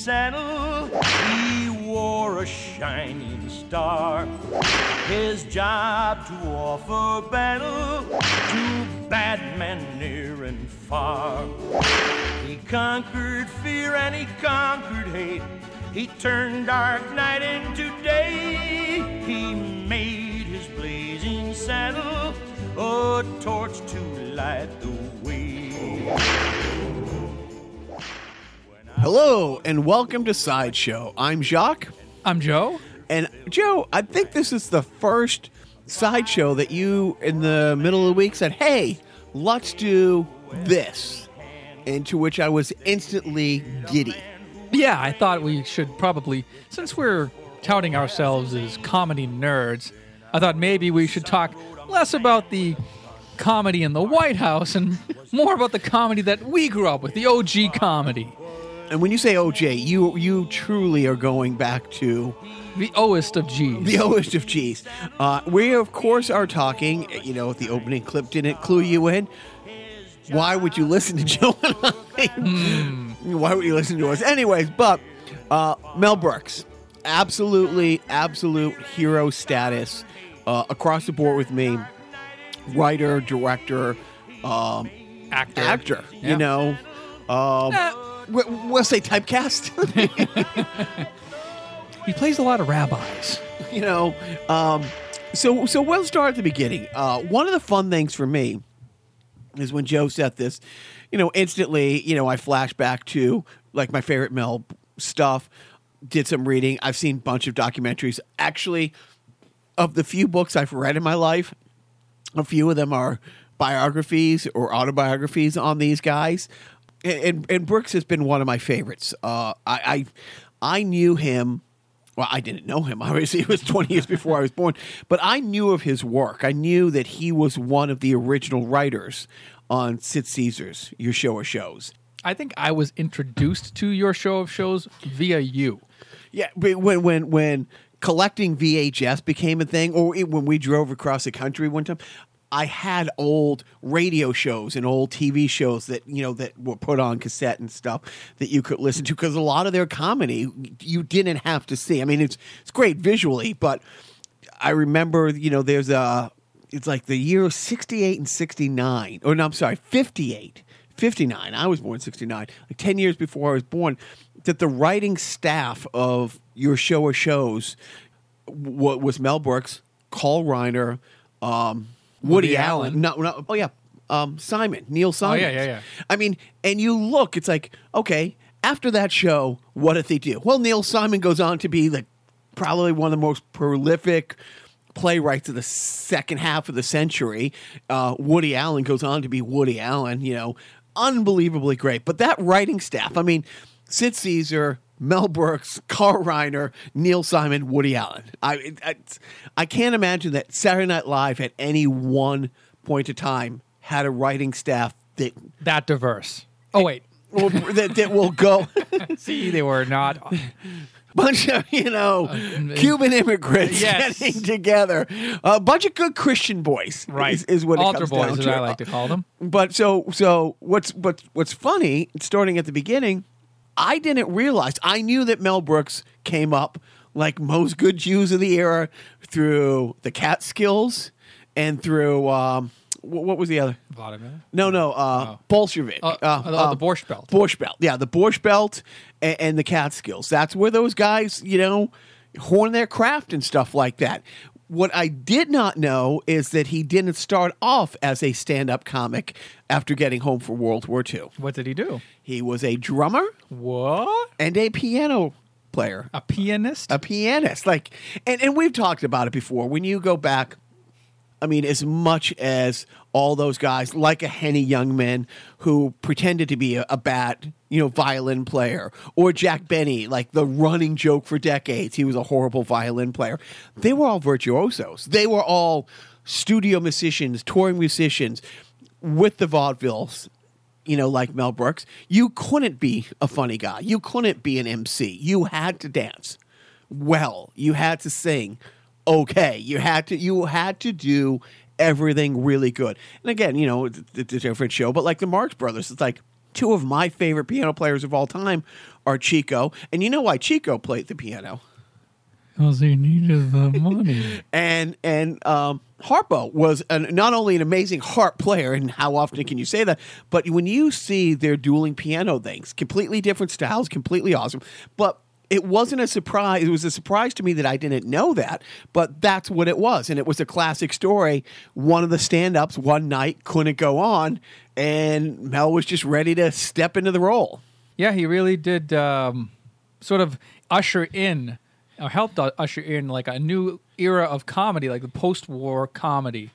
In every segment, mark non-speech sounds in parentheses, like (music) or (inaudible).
saddle, he wore a shining star. His job to offer battle to bad men near and far. He conquered fear and he conquered hate. He turned dark night into day. He made his blazing saddle a torch to light the way. Hello and welcome to Sideshow. I'm Jacques, I'm Joe. and Joe. I think this is the first sideshow that you, in the middle of the week, said, "Hey, let's do this," into which I was instantly giddy. Yeah, I thought we should probably, since we're touting ourselves as comedy nerds, I thought maybe we should talk less about the comedy in the White House and (laughs) more about the comedy that we grew up with, the OG comedy, And when you say OJ, you you truly are going back to the oest of G's. the oldest of G's. Uh, we of course are talking. You know, the opening clip didn't clue you in. Why would you listen to (laughs) Joe and I? Why would you listen to us? Anyways, but uh, Mel Brooks, absolutely, absolute hero status uh, across the board with me. Writer, director, um, actor. actor. Yeah. You know, um, we- we'll say typecast. (laughs) he plays a lot of rabbis. you know um, so so we'll start at the beginning uh, one of the fun things for me is when joe said this you know instantly you know i flash back to like my favorite mel stuff did some reading i've seen a bunch of documentaries actually of the few books i've read in my life a few of them are biographies or autobiographies on these guys and, and, and brooks has been one of my favorites uh, I, I i knew him well, I didn't know him. (laughs) Obviously, it was 20 years before I was born. But I knew of his work. I knew that he was one of the original writers on Sid Caesar's Your Show of Shows. I think I was introduced to your show of shows via you. Yeah, when when when collecting VHS became a thing, or it- when we drove across the country one time, I had old radio shows and old TV shows that you know that were put on cassette and stuff that you could listen to because a lot of their comedy you didn't have to see. I mean, it's it's great visually, but I remember you know there's a it's like the year 68 and 69 or no i'm sorry 58 59 i was born in 69 like 10 years before i was born that the writing staff of your show of shows w- was mel brooks carl reiner um, woody, Woody allen, Allen. No, no, oh yeah um, simon neil simon yeah, yeah, yeah. i mean and you look it's like okay after that show what did they do well neil simon goes on to be like probably one of the most prolific playwrights of the second half of the century. Uh, Woody Allen goes on to be Woody Allen, you know, unbelievably great. But that writing staff, I mean, Sid Caesar, Mel Brooks, Carl Reiner, Neil Simon, Woody Allen. I, it, it's- I can't imagine that Saturday Night Live at any one point of time had a writing staff that That diverse. Oh, wait. will, that, that will go (laughs) See, they were not. A (laughs) bunch of you know uh, Cuban immigrants Yes. getting together, a bunch of good Christian boys, is, is what it Altar comes boys, down as to. I like to call them. But so so what's what's what's funny, starting at the beginning, I didn't realize. I knew that Mel Brooks came up like most good Jews of the era through the Catskills and through um, what, what was the other? Vladimir. No, no, uh, Oh. Bolshevik. Uh, uh, the Borscht Belt. Borscht Belt. Yeah, the Borscht Belt and, and the Catskills. That's where those guys, you know, horn their craft and stuff like that. What I did not know is that he didn't start off as a stand up comic after getting home from World War II. What did he do? He was a drummer What? and a piano player A pianist? a pianist like and, and we've talked about it before when you go back i mean as much as all those guys like a henny youngman who pretended to be a, a bad you know violin player or jack benny like the running joke for decades he was a horrible violin player they were all virtuosos they were all studio musicians touring musicians with the vaudevilles you know, like Mel Brooks, you couldn't be a funny guy. You couldn't be an MC. You had to dance well. You had to sing okay. You had to you had to do everything really good. And again, you know, it's, it's a different show, but like the Marx Brothers, it's like two of my favorite piano players of all time are Chico, and you know why Chico played the piano, Because he needed the (laughs) money. and and um, Harpo was an, not only an amazing harp player, and how often can you say that? But when you see their dueling piano things, completely different styles, completely awesome, but. It wasn't a surprise. It was a surprise to me that I didn't know that, but that's what it was. And it was a classic story. One of the stand ups one night couldn't go on, and Mel was just ready to step into the role. Yeah, he really did um, sort of usher in, or helped usher in, like a new era of comedy, like the post-war comedy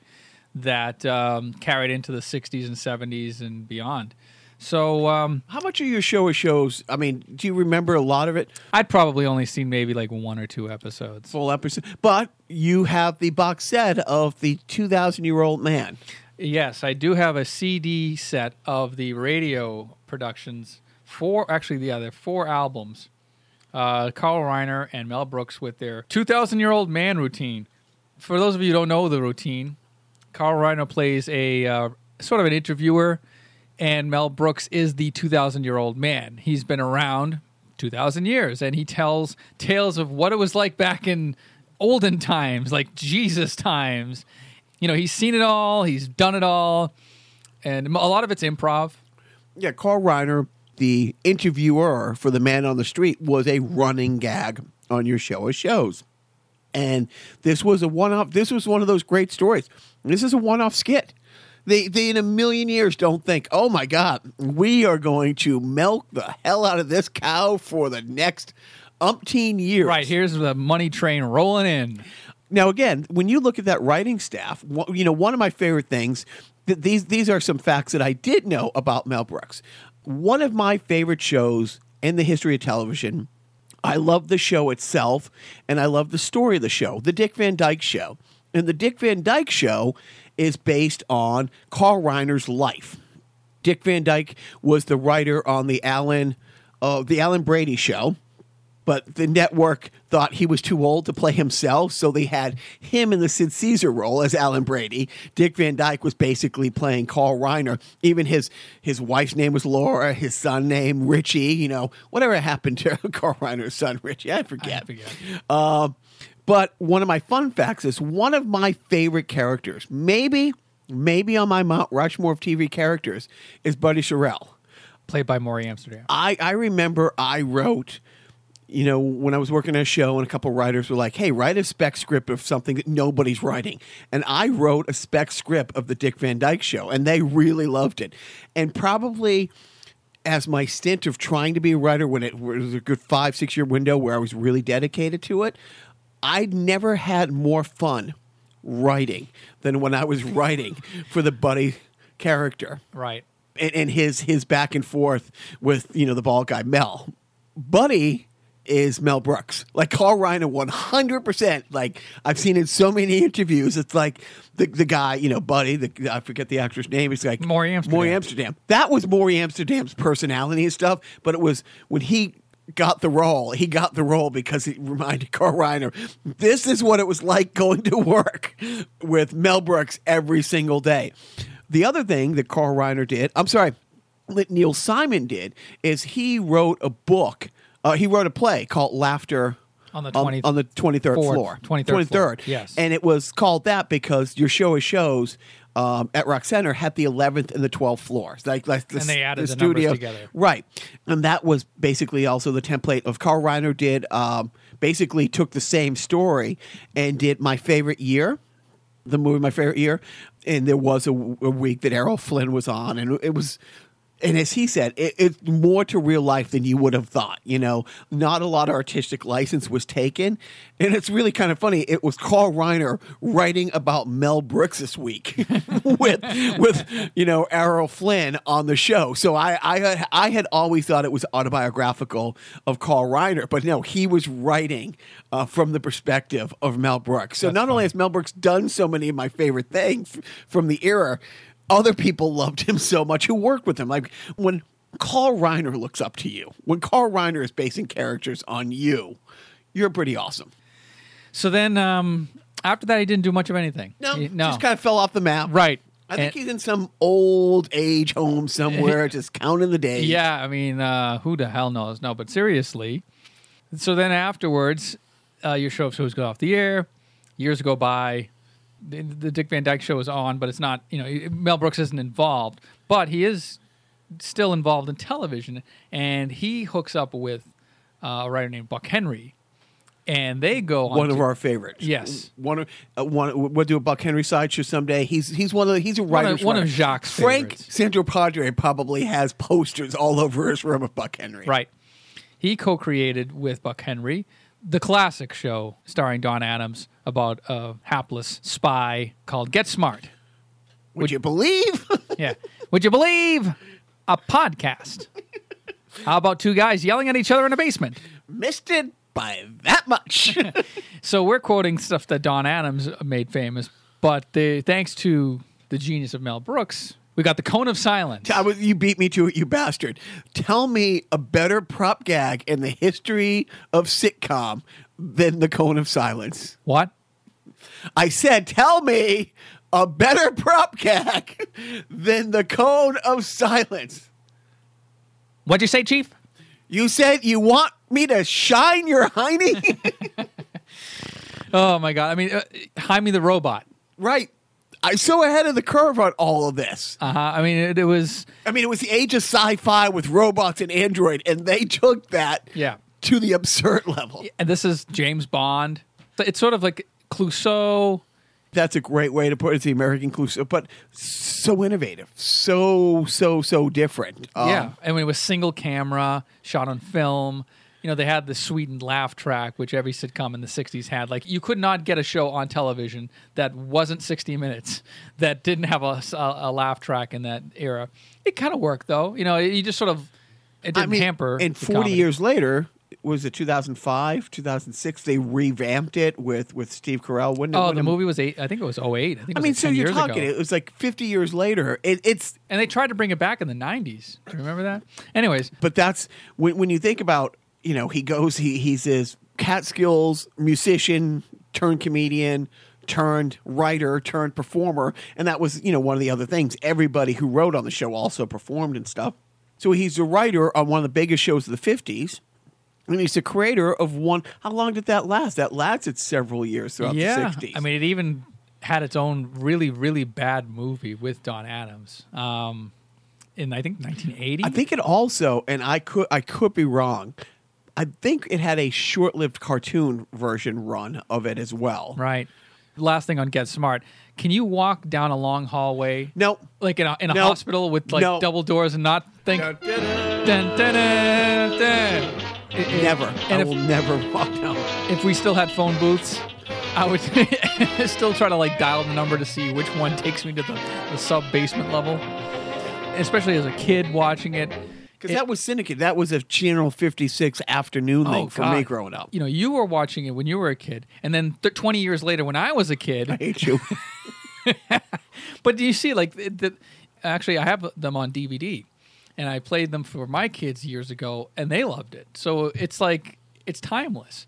that um, carried into the '60s and '70s and beyond. So um, How much of your show is shows? I mean, do you remember a lot of it? I'd probably only seen maybe like one or two episodes. Full episode. But you have the box set of the 2,000 year old man. Yes, I do have a CD set of the radio productions. Four, actually, yeah, they're four albums. Uh, Carl Reiner and Mel Brooks with their 2,000 year old man routine. For those of you who don't know the routine, Carl Reiner plays a uh, sort of an interviewer, and Mel Brooks is the 2,000 year old man. He's been around 2,000 years, and he tells tales of what it was like back in olden times, like Jesus times. You know, he's seen it all, he's done it all, and a lot of it's improv. Yeah, Carl Reiner, the interviewer for The Man on the Street, was a running gag on your show of shows. And this was a one off, this was one of those great stories. This is a one off skit. They, they in a million years don't think, oh my God, we are going to milk the hell out of this cow for the next umpteen years. Right, here's the money train rolling in. Now, again, when you look at that writing staff, you know one of my favorite things. Th- these these are some facts that I did know about Mel Brooks. One of my favorite shows in the history of television. I love the show itself, and I love the story of the show, the Dick Van Dyke Show. And the Dick Van Dyke Show is based on Carl Reiner's life. Dick Van Dyke was the writer on the Alan, uh, the Alan Brady Show but the network thought he was too old to play himself, so they had him in the Sid Caesar role as Alan Brady. Dick Van Dyke was basically playing Carl Reiner. Even his his wife's name was Laura, his son name Richie. You know, whatever happened to (laughs) Carl Reiner's son Richie, I forget. I forget. Um, but one of my fun facts is one of my favorite characters, maybe maybe on my Mount Rushmore of TV characters, is Buddy Sorrell. Played by Morey Amsterdam. I, I remember I wrote, you know, when I was working on a show and a couple writers were like, hey, write a spec script of something that nobody's writing. And I wrote a spec script of the Dick Van Dyke show, and they really loved it. And probably as my stint of trying to be a writer when it was a good five, six year window where I was really dedicated to it, I'd never had more fun writing than when I was writing for the Buddy character Right. and, and his his back and forth with you know the ball guy Mel. Buddy is Mel Brooks. Like Carl Reiner, one hundred percent. Like I've seen in so many interviews. It's like the the guy, you know, Buddy. The I forget the actor's name. He's like Morey Amsterdam. Morey Amsterdam. That was Morey Amsterdam's personality and stuff. But it was when he got the role. He got the role because he reminded Carl Reiner, this is what it was like going to work with Mel Brooks every single day. The other thing that Carl Reiner did, I'm sorry, that Neil Simon did, is he wrote a book. Uh, he wrote a play called Laughter On the 20 on, the 23rd fourth- floor. 23rd floor, yes. And it was called that because your show of shows um, at Rock Center had the 11th and the 12th floors. Like, like the, And they added the the numbers studio. together. Right. And that was basically also the template of Carl Reiner did, um, basically took the same story and did My Favorite Year, the movie My Favorite Year. And there was a, a week that Errol Flynn was on, and it was. And as he said, it, it's more to real life than you would have thought. You know, not a lot of artistic license was taken, and it's really kind of funny. It was Carl Reiner writing about Mel Brooks this week (laughs) with with you know Errol Flynn on the show. So I I had, I had always thought it was autobiographical of Carl Reiner, but no, he was writing uh, from the perspective of Mel Brooks. So not only has Mel Brooks done so many of my favorite things from the era, other people loved him so much who worked with him. Like when Carl Reiner looks up to you, when Carl Reiner is basing characters on you, you're pretty awesome. So then, um, after that, he didn't do much of anything. No, He- no. just kind of fell off the map. right. I think And- he's in some old age home somewhere, (laughs) just counting the days. Yeah, I mean, uh, who the hell knows? No, but seriously. So then afterwards, uh, your show shows go off the air. Years go by. The, the Dick Van Dyke show is on, but it's not. You know, Mel Brooks isn't involved, but he is still involved in television, and he hooks up with uh, a writer named Buck Henry, and they go on One of to- our favorites. Yes. One of uh, one. We'll do a Buck Henry sideshow someday. He's he's one of the, he's a One one of writer. Jacques' Frank favorites. Santopadre probably has posters all over his room of Buck Henry. Right. He co created with Buck Henry the classic show starring Don Adams about a hapless spy called Get Smart. Would you believe? (laughs) Yeah. Would you believe a podcast? (laughs) How about two guys yelling at each other in a basement? Missed it by that much. (laughs) So we're quoting stuff that Don Adams made famous, but the, thanks to the genius of Mel Brooks, we got the Cone of Silence. I was, you beat me to it, you bastard. Tell me a better prop gag in the history of sitcom than the cone of silence. What? I said, tell me a better prop gag than the cone of silence. What'd you say, Chief? You said you want me to shine your hiney? (laughs) Oh my God! I mean, uh, Hymie the robot. right. I'm so ahead of the curve on all of this. Uh huh. I mean, it, it was I mean, it was the age of sci-fi with robots and Android, and they took that yeah. to the absurd (laughs) level. And this is James Bond. It's sort of like Clouseau. That's a great way to put it. It's the American Clouseau, but so innovative, so so so different. Um, yeah, I mean, it was single camera, shot on film. You know, they had the sweetened laugh track, which every sitcom in the '60s had. Like, you could not get a show on television that wasn't 60 minutes (laughs) that didn't have a, a, a laugh track in that era. It kind of worked, though. You know, you just sort of it didn't I mean, hamper. And the 40 comedy. years later, was it 2005, 2006? They revamped it with with Steve Carell. Wouldn't? Oh, Wouldn't the it- movie was eight. I think it was 08. I think. It I mean, like so 10 you're talking. Ago. It was like 50 years later. It, it's and they tried to bring it back in the 90s. Do you remember that? Anyways, but that's when when you think about you know he goes he he's this Catskills musician turned comedian turned writer turned performer and that was you know one of the other things everybody who wrote on the show also performed and stuff so he's a writer on one of the biggest shows of the 50s and he's the creator of one how long did that last that lasted several years throughout yeah. the 60s I mean, it even had its own really, really bad movie with Don Adams. Um, in I think 1980. I think it also, and I could I could be wrong. I think it had a short-lived cartoon version run of it as well. right. Last thing on Get Smart. Can you walk down a long hallway, No, like in a, in a No. hospital with like No. double doors, and not think? Dun, dun, dun, dun. It- it- never. And I if, will never walk down. if we still had phone booths, I would (laughs) still try to like dial the number to see which one (laughs) takes me to the, the sub basement level. Especially as a kid watching it. Because that was Syndicate. That was a Channel 56 afternoon thing for me Oh, God. growing up. You know, you were watching it when you were a kid, and then th- 20 years later, when I was a I kid. I hate you. (laughs) But do you see, like, the, the, actually, I have them on DVD, and I played them for my kids years ago, and they loved it. So it's like it's timeless.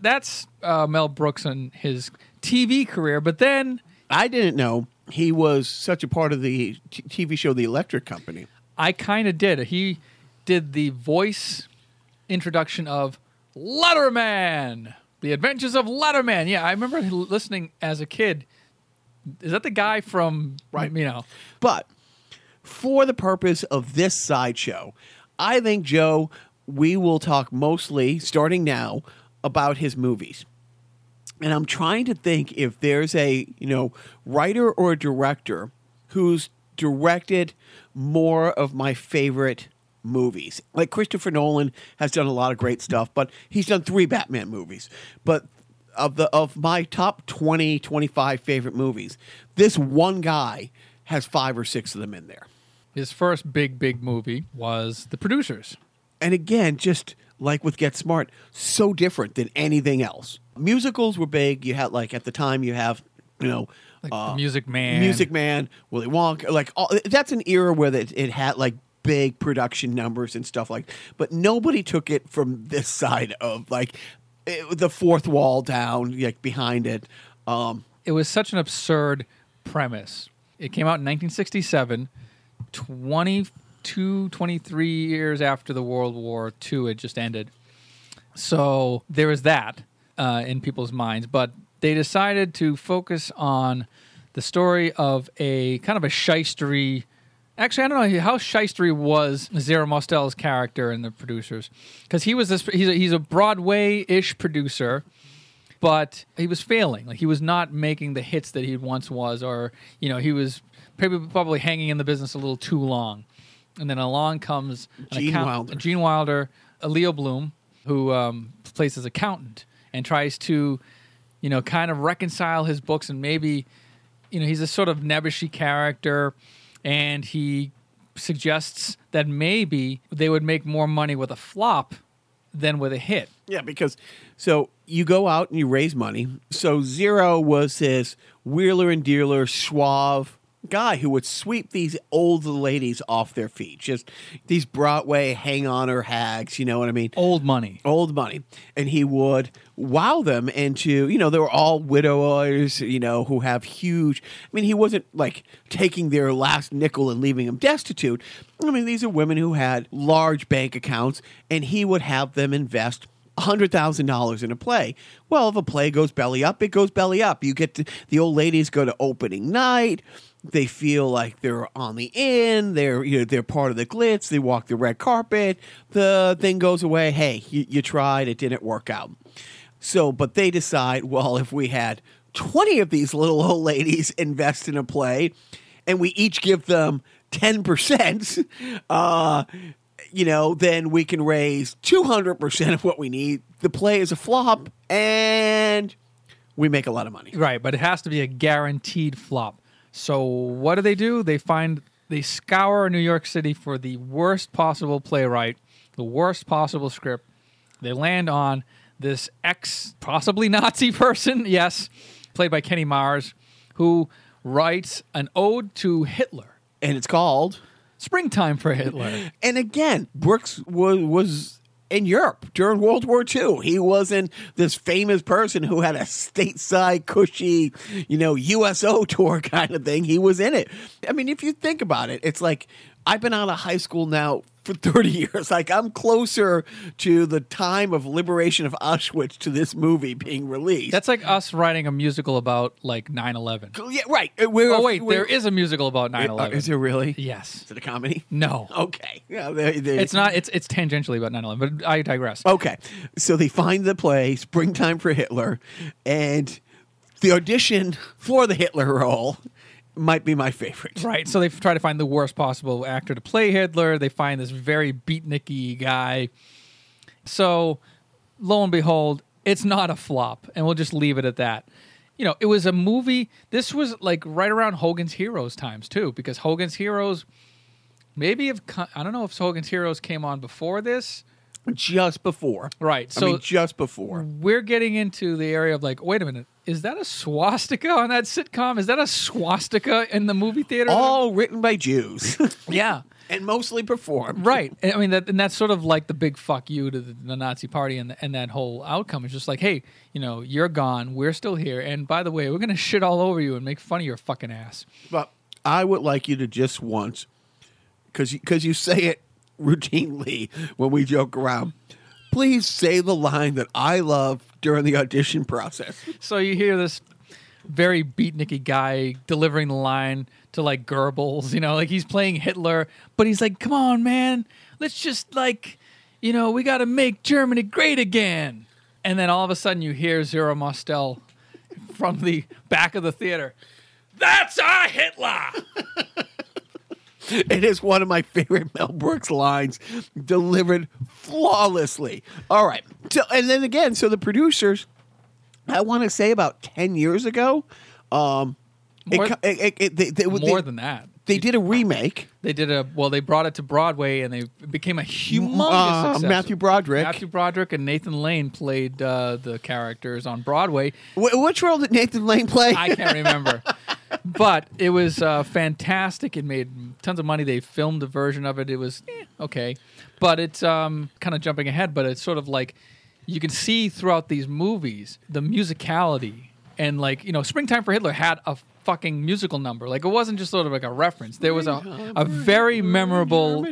That's uh, Mel Brooks and his TV career. But then I didn't know he was such a part of the t- TV show The Electric Company. I kind of did. He did the voice introduction of Letterman, The Adventures of Letterman. Yeah, I remember listening as a kid. Is that the guy from Right. You know, But for the purpose of this sideshow, I think, Joe, we will talk mostly, starting now, about his movies. And I'm trying to think if there's a, you know, writer or director who's directed more of my favorite movies. Like Christopher Nolan has done a lot of great stuff, but he's done three Batman movies. But of the of my top 20, 25 favorite movies, this one guy has five or six of them in there. his first big, big movie was The Producers. And again, just like with Get Smart, so different than anything else. Musicals were big. You had like at the time you have, you know, Like uh, Music Man. Music Man, Willy Wonka. Like all, that's an era where it, it had like big production numbers and stuff like. But nobody took it from this (laughs) side of like it, the fourth wall down, like behind it. Um, It was such an absurd premise. It came out in 1967, 22, 23 years after the World War II had just ended. So there was that uh, in people's minds, but they decided to focus on the story of a kind of a shystery. Actually, I don't know how shystery was Zero Mostel's character and the producers, because he was this. He's a, he's a Broadway-ish producer, but he was failing. Like he was not making the hits that he once was, or you know, he was probably probably hanging in the business a little too long. And then along comes an Gene account- Wilder. Gene Wilder, a Leo Bloom, who um, plays as accountant and tries to, you know, kind of reconcile his books and maybe, you know, he's a sort of nebbishy character, and he suggests that maybe they would make more money with a flop than with a hit. Yeah, because so you go out and you raise money. So Zero was this wheeler and dealer, suave guy who would sweep these old ladies off their feet. Just these Broadway hang on or hags, you know what I mean? Old money. old money and he would wow them into you know they were all widowers you know who have huge i mean he wasn't like taking their last nickel and leaving them destitute i mean these are women who had large bank accounts and he would have them invest $100,000 in a play. Well, if a play goes belly up, it goes belly up. You get to, the old ladies go to opening night. They feel like they're on the in. They're you know they're part of the glitz. They walk the red carpet. The thing goes away. Hey, you, you tried. It didn't work out. So, but they decide. Well, if we had twenty of these little old ladies invest in a play, and we each give them ten percent, (laughs) uh, you know, then we can raise two hundred percent of what we need. The play is a flop, and we make a lot of money. Right, but it has to be a guaranteed flop. So what do they do? They find they scour New York City for the worst possible playwright, the worst possible script. They land on this ex possibly Nazi (laughs) person, yes, played by Kenny Mars, who writes an ode to Hitler. And it's called Springtime for Hitler. And again, Brooks was was in Europe during World War II. He wasn't this famous person who had a stateside, cushy, you know, USO (laughs) tour kind of thing. He was in it. I mean, if you think about it, it's like I've been out of high school now for (laughs) 30 years. Like I'm closer to the time of liberation of Auschwitz to this movie being released. That's like us writing a musical about like 9/11. yeah, right. Uh, we're, Oh wait, there is a musical about 9/11. Uh, is there really? Yes. Is it a comedy? No. (laughs) Okay. Yeah, there- there- It's not. It's it's tangentially about 9/11, but I digress. Okay. So they find the play, Springtime for Hitler, and the audition for the Hitler role might be my favorite. Right. So they try to find the worst possible actor to play Hitler. They find this very beatniky guy. So lo and behold, it's not a flop, and we'll just leave it at that. You know, it was a movie. This was like right around Hogan's Heroes times too, because Hogan's Heroes, maybe if I don't know if Hogan's Heroes came on before this. Just before. Right. I So mean, just before. we're getting into the area of like, wait a minute, is that a swastika on that sitcom? Is that a swastika in the movie theater? All written by Jews (laughs) yeah. and mostly performed. Right. I mean, that, and that's sort of like the big fuck you to the, the Nazi party and, and that whole outcome. It's just like, hey, you know, you're gone. We're still here. And by the way, we're going to shit all over you and make fun of your fucking ass. But I would like you to just once, because because you say it (laughs) routinely when we joke around. Please say the line that I love during the audition process. So you hear this very beatniky guy delivering the line to like Goebbels, you know, like he's playing Hitler, but he's like, come on, man, let's just like, you know, we got to make Germany great again. And then all of a sudden you hear Zero Mostel from the back of the theater. That's our Hitler. (laughs) (laughs) It is one of my favorite (laughs) Mel Brooks lines, delivered flawlessly. All right, so and then again, so the producers, I want to say about ten years ago, um, it More- it, it, it- they, they, More they, than that. They did a remake. They did a well. They brought it to Broadway, and they it became a humongous Uh, success. Matthew Broderick. Matthew Broderick and Nathan Lane played uh, the characters on Broadway. Wh- which role did Nathan Lane play? I can't remember, (laughs) but it was uh, fantastic. It made tons of money. They filmed a version of it. It was eh, okay, but it's um, kind of jumping ahead. But it's sort of like you can see throughout these movies the musicality and like you know, "Springtime for Hitler" had a fucking musical number. Like it wasn't just sort of like a reference. There was a a very memorable.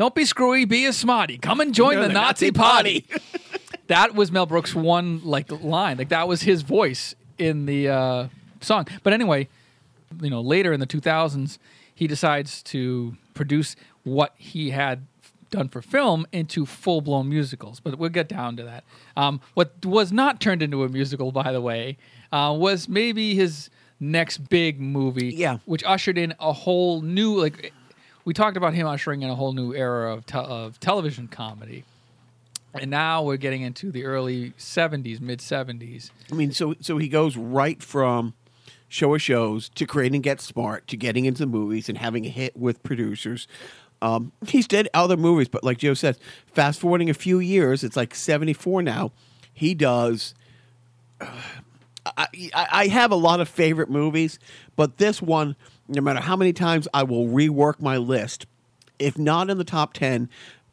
Don't be screwy, be a smarty. Come and join You're the, the Nazi, Nazi party. party. (laughs) (laughs) that was Mel Brooks' one like line. Like that was his voice in the uh, song. But anyway, you know, later in the 2000s, he decides to produce what he had done for film into full blown musicals. But we'll get down to that. Um, what was not turned into a musical, by the way, uh, was maybe his next big movie. Yeah. which ushered in a whole new like. We talked about him ushering in a whole new era of, te- of television comedy. And now we're getting into the early 70s, mid 70s. I mean, so so he goes right from show of shows to creating Get Smart to getting into movies and having a hit with producers. Um, he's did other movies, but like Joe says, fast forwarding a few years, it's like seventy four now. He does. I, I I have a lot of favorite movies, but this one, no matter how many times I will rework my list, if not in the top ten,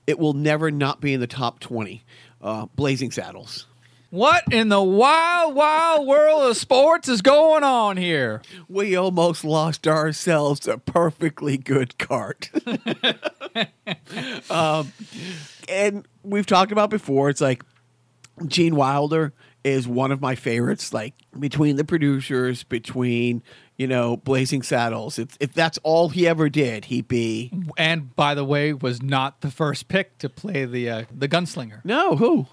it will never not be in the top twenty. Uh, Blazing Saddles. What in the wild, wild world of sports is going on here? we almost lost ourselves a perfectly good cart. (laughs) um, and we've talked about before. It's like Gene Wilder is one of my favorites. Like between the producers, between you know Blazing Saddles. If, if that's all he ever did, he'd be And by the way, was not the first pick to play the uh, the gunslinger. no who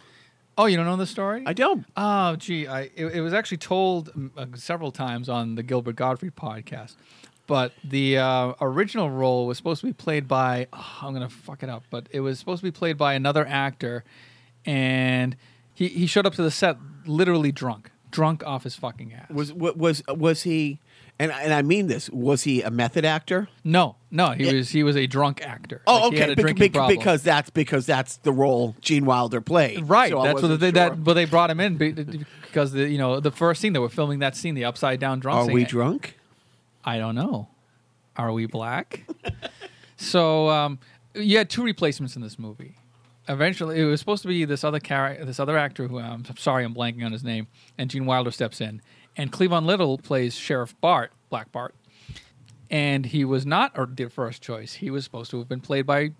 Oh, you don't know the story? I don't. Oh, gee, I it, it was actually told mm, uh, several times on the Gilbert Gottfried podcast. But the uh, original role was supposed to be played by oh, I'm gonna fuck it up, but it was supposed to be played by another actor, and he he showed up to the set literally drunk, drunk off his fucking ass. Was was was he? And and I mean this. Was he a method actor? no, no, he Yeah. was he was a drunk actor. Oh, Like, he okay. had a bec- drinking bec- problem. because that's because that's the role Gene Wilder played. Right, So that's what they sure. that. But they brought him in because the you know the first scene they were filming that scene, the upside down drunk. Are scene, we drunk? I don't know. Are we black? (laughs) so um, you had two replacements in this movie. Eventually, it was supposed to be this other character, this other actor who I'm sorry, I'm blanking on his name, and Gene Wilder steps in, and Cleavon Little plays Sheriff Bart, Black Bart, and he was not or the first choice. He was supposed to have been played by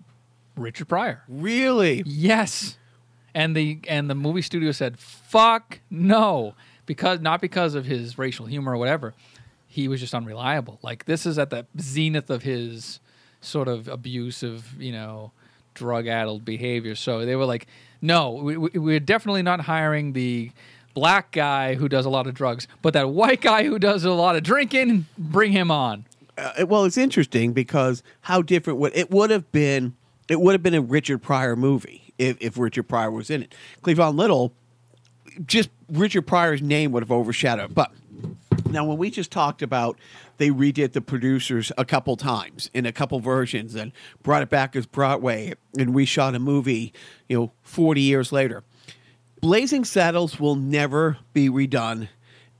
Richard Pryor. Really? Yes. And the and the movie studio said, "Fuck no," because not because of his racial humor or whatever. He was just unreliable. Like this is at the zenith of his sort of abusive, you know, drug-addled behavior. So they were like, "No, we, we, we're definitely not hiring the black guy who does a lot of drugs, but that white guy who does a lot of drinking, bring him on." Uh, well, it's interesting because how different would it would have been? It would have been a Richard Pryor movie if, if Richard Pryor was in it. Cleavon Little, just Richard Pryor's name would have overshadowed. But now, when we just talked about they redid the producers a couple times in a couple versions and brought it back as Broadway and reshot a movie, you know, forty years later. Blazing Saddles will never be redone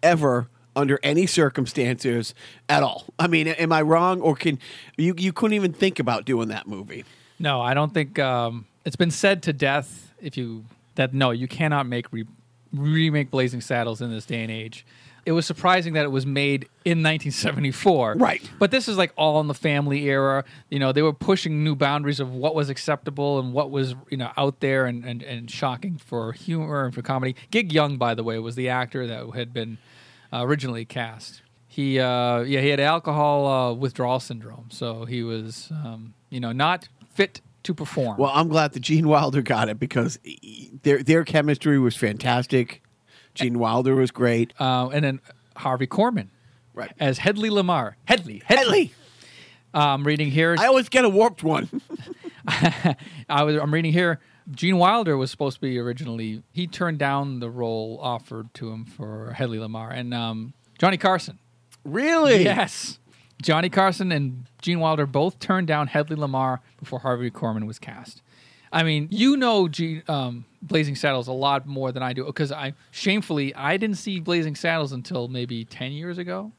ever under any circumstances at all. I mean, am I wrong or can you you couldn't even think about doing that movie? No, I don't think um, it's been said to death. If you that no, you cannot make re- remake Blazing Saddles in this day and age. It was surprising that it was made in 1974. Right. But this is like all in the family era. You know, they were pushing new boundaries of what was acceptable and what was, you know, out there and, and, and shocking for humor and for comedy. Gig Young, by the way, was the actor that had been uh, originally cast. He, uh, yeah, he had alcohol uh, withdrawal syndrome, so he was, um, you know, not fit to perform. Well, I'm glad that Gene Wilder got it because their their chemistry was fantastic. Gene Wilder was great. uh, and then Harvey Korman Right. as Hedley Lamarr. Hedley. Hedley. I'm reading here. I always get a warped one. (laughs) (laughs) I was. I'm reading here. Gene Wilder was supposed to be originally. He turned down the role offered to him for Hedley Lamarr, and um, Johnny Carson Really? Yes. Johnny Carson and Gene Wilder both turned down Hedley Lamarr before Harvey Korman was cast. I mean, you know G, um, Blazing Saddles a lot more than I do because I shamefully I didn't see Blazing Saddles until maybe ten years ago.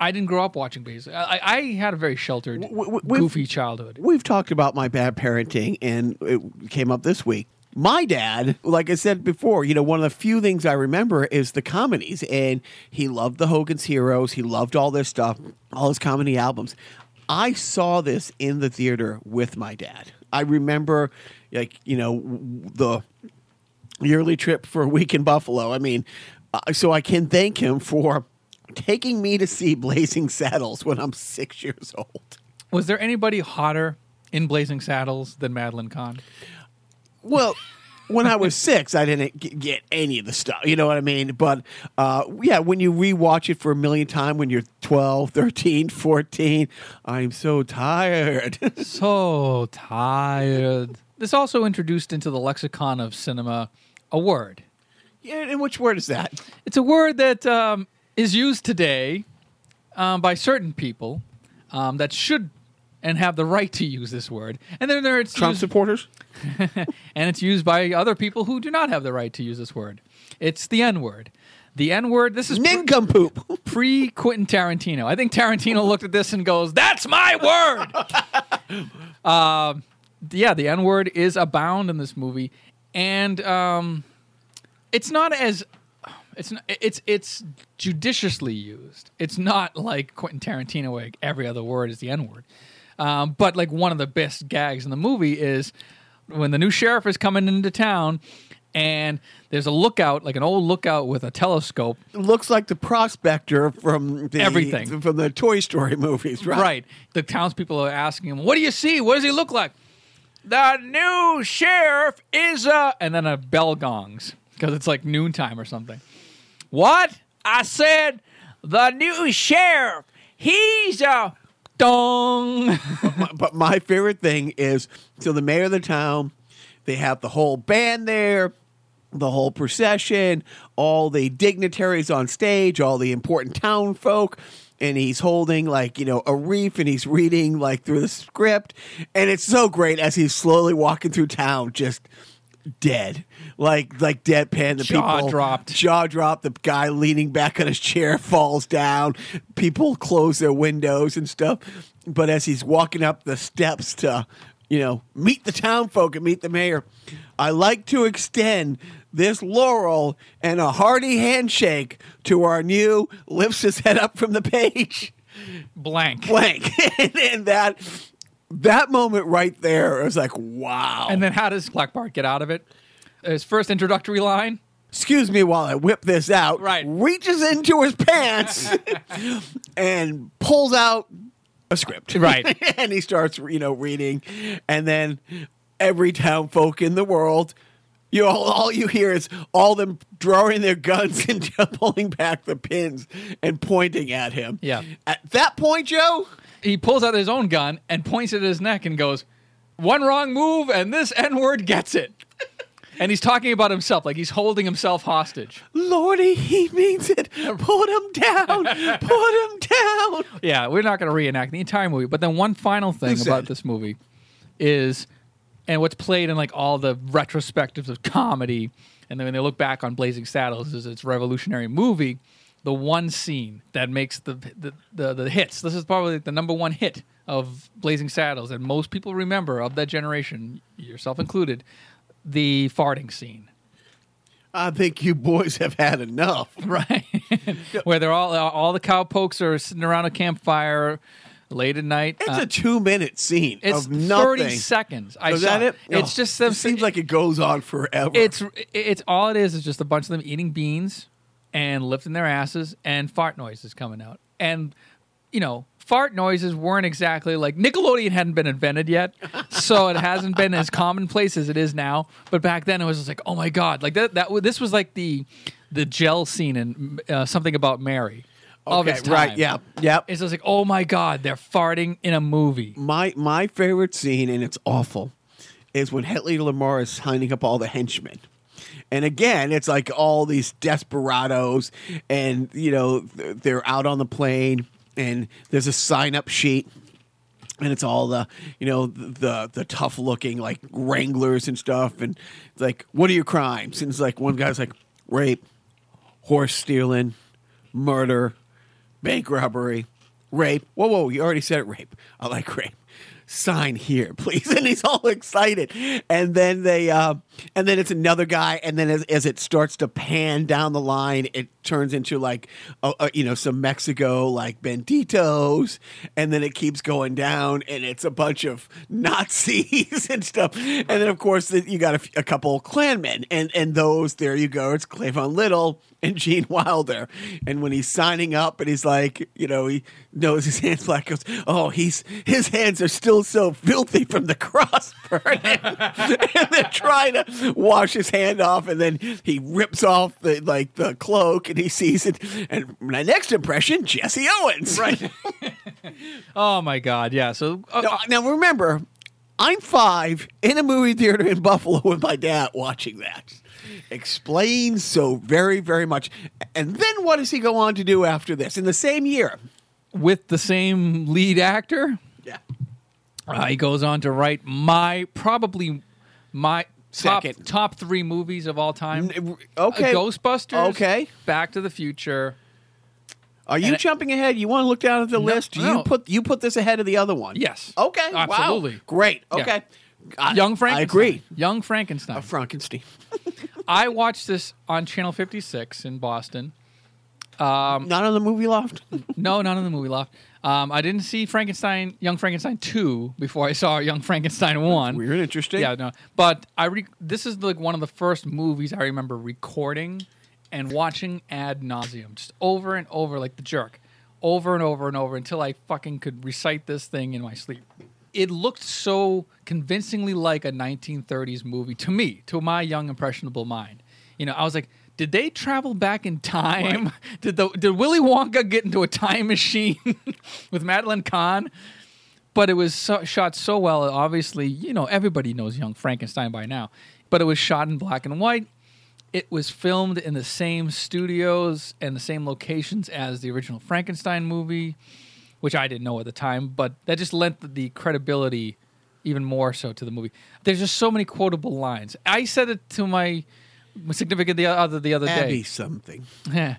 I didn't grow up watching Blazing. I, I had a very sheltered, W- w- we've- goofy childhood. We've talked about my bad parenting, and it came up this week. My dad, like I said before, you know, one of the few things I remember is the comedies, and he loved the Hogan's Heroes. He loved all this stuff, all his comedy albums. I saw this in the theater with my dad. I remember, like, you know, the yearly trip for a week in Buffalo. I mean, uh, so I can thank him for taking me to see Blazing Saddles when I'm six years old. Was there anybody hotter in Blazing Saddles than Madeline Kahn? Well, when I was six, I didn't get any of the stuff. You know what I mean? But uh, yeah, when you rewatch it for a million times when you're 12, 13, 14, I'm so tired. (laughs) so tired. This also introduced into the lexicon of cinema a word. yeah, and which word is that? It's a word that um, is used today um, by certain people um, that should and have the right to use this word, and then there it's Trump used, supporters? (laughs) and it's used by other people who do not have the right to use this word. It's the N word. The N word. This is Nincompoop. pre Quentin Tarantino. I think Tarantino looked at this and goes, "That's my word." (laughs) um, yeah, the N word is abound in this movie, and um, it's not as it's not, it's it's judiciously used. It's not like Quentin Tarantino, where every other word is the N word. Um, but like one of the best gags in the movie is when the new sheriff is coming into town. And there's a lookout, like an old lookout with a telescope, It Looks like the prospector from the, Everything. from the Toy Story movies, right? Right. The townspeople are asking him, "What do you see? What does he look like?" The new sheriff is a, and then a bell gongs because it's like noontime or something. What? I said the new sheriff. He's a dong. But my favorite thing is so the mayor of the town, they have the whole band there, the whole procession, all the dignitaries on stage, all the important town folk. And he's holding like, you know, a reef and he's reading like through the script. And it's so great as he's slowly walking through town, just dead. Like like deadpan. The Jaw people dropped. jaw dropped. The guy leaning back on his chair (laughs) falls down. People close their windows and stuff. But as he's walking up the steps to, you know, meet the town folk and meet the mayor, I like to extend this laurel and a hearty handshake to our new lifts his head up from the page Blank. blank. (laughs) and, and that that moment right there was like, wow. And then how does Black Bart get out of it? His first introductory line. excuse me while I whip this out. Right. Reaches into his pants (laughs) and pulls out a script. Right. (laughs) and he starts, you know, reading. And then every town folk in the world, you all, all you hear is all them drawing their guns (laughs) and pulling back the pins and pointing at him. Yeah. At that point, Joe, He pulls out his own gun and points it at his neck and goes, "One wrong move, and this N word gets it." (laughs) and he's talking about himself, like he's holding himself hostage. Lordy, he means it. Put him down. (laughs) Put him down. Yeah, we're not going to reenact the entire movie, but then one final thing about this movie is, and what's played in like all the retrospectives of comedy, and then when they look back on Blazing Saddles as its revolutionary movie, the one scene that makes the the, the the hits. This is probably the number one hit of Blazing Saddles, and most people remember of that generation, yourself included, the farting scene. I think you boys have had enough. (laughs) right? (laughs) Where they're all all the cowpokes are sitting around a campfire late at night. It's Uh, a two minute scene it's of nothing. thirty seconds. I Is that it? It's Oh, just. It seems like it goes on forever. it's it's all it is is just a bunch of them eating beans and lifting their asses and fart noises coming out. And you know, fart noises weren't exactly like Nickelodeon hadn't been invented yet, (laughs) so it hasn't been as commonplace as it is now. But back then, it was just like, oh my god, like that. That this was like the the gel scene in uh, something about Mary. Of okay, its time. right? Yeah, yep. It's just like, oh my god, they're farting in a movie. My my favorite scene, and it's awful, is when Hedley Lamarr is signing up all the henchmen, And again, it's like all these desperados, and you know they're out on the plane, and there's a sign up sheet and it's all the you know the the tough looking like wranglers and stuff and it's like what are your crimes and it's like one guy's like rape horse stealing murder bank robbery rape. Whoa whoa you already said it rape. I like rape. Sign here (laughs) please. And he's all excited. And then they uh, and then it's another guy and then as, as it starts to pan down the line it turns into like uh, uh, you know some mexico like benditos and then it keeps going down and it's a bunch of (laughs) nazis and stuff and then of course you got a couple clanmen and and those there you go it's Cleavon Little and Gene (laughs) Wilder. And when he's signing up and he's like, you know, he knows his hands black, goes, oh, he's his hands are still so filthy from the (laughs) cross burning. and they're trying to (laughs) wash his hand off, and then he rips off the like the cloak and he sees it. And my next impression, Jesse Owens. (laughs) Right. (laughs) Oh my God, yeah. So uh, now, now remember, I'm five in a movie theater in Buffalo with my dad watching that. Explains so very, very much. And then what does he go on to do after this? In the same year. with the same lead actor, Yeah. uh, he goes on to write my probably my Second. top three movies of all time. Okay. Uh, Ghostbusters. Okay. Back to the Future. Are you And jumping ahead? You want to look down at the No, list? No. you put you put this ahead of the other one? Yes. Okay. wow. Absolutely. Great. Yeah. Okay. I- Young Frankenstein. I agree. Young Frankenstein. Uh, Frankenstein. (laughs) I watched this on Channel 56 in Boston. Not on the movie loft. (laughs) No, not in the movie loft. Um, I didn't see Frankenstein, Young Frankenstein 2 before I saw Young Frankenstein 1. Weird, and interesting. Yeah, no. But I re- this is like one of the first movies I remember recording and watching ad nauseum, just over and over, like the jerk, over and over and over until I fucking could recite this thing in my sleep. It looked so convincingly like a 1930s movie to me, to my young impressionable mind. You know, I was like, did they travel back in time? (laughs) Did the did Willy Wonka get into a time machine (laughs) with Madeline Kahn? but it was so, shot so well. Obviously, you know everybody knows Young Frankenstein by now, but it was shot in black and white. It was filmed in the same studios and the same locations as the original Frankenstein movie, which I didn't know at the time, but that just lent the- the credibility even more so to the movie. There's just so many quotable lines. I said it to my significant the other the other day. Abby something. (laughs) Yeah.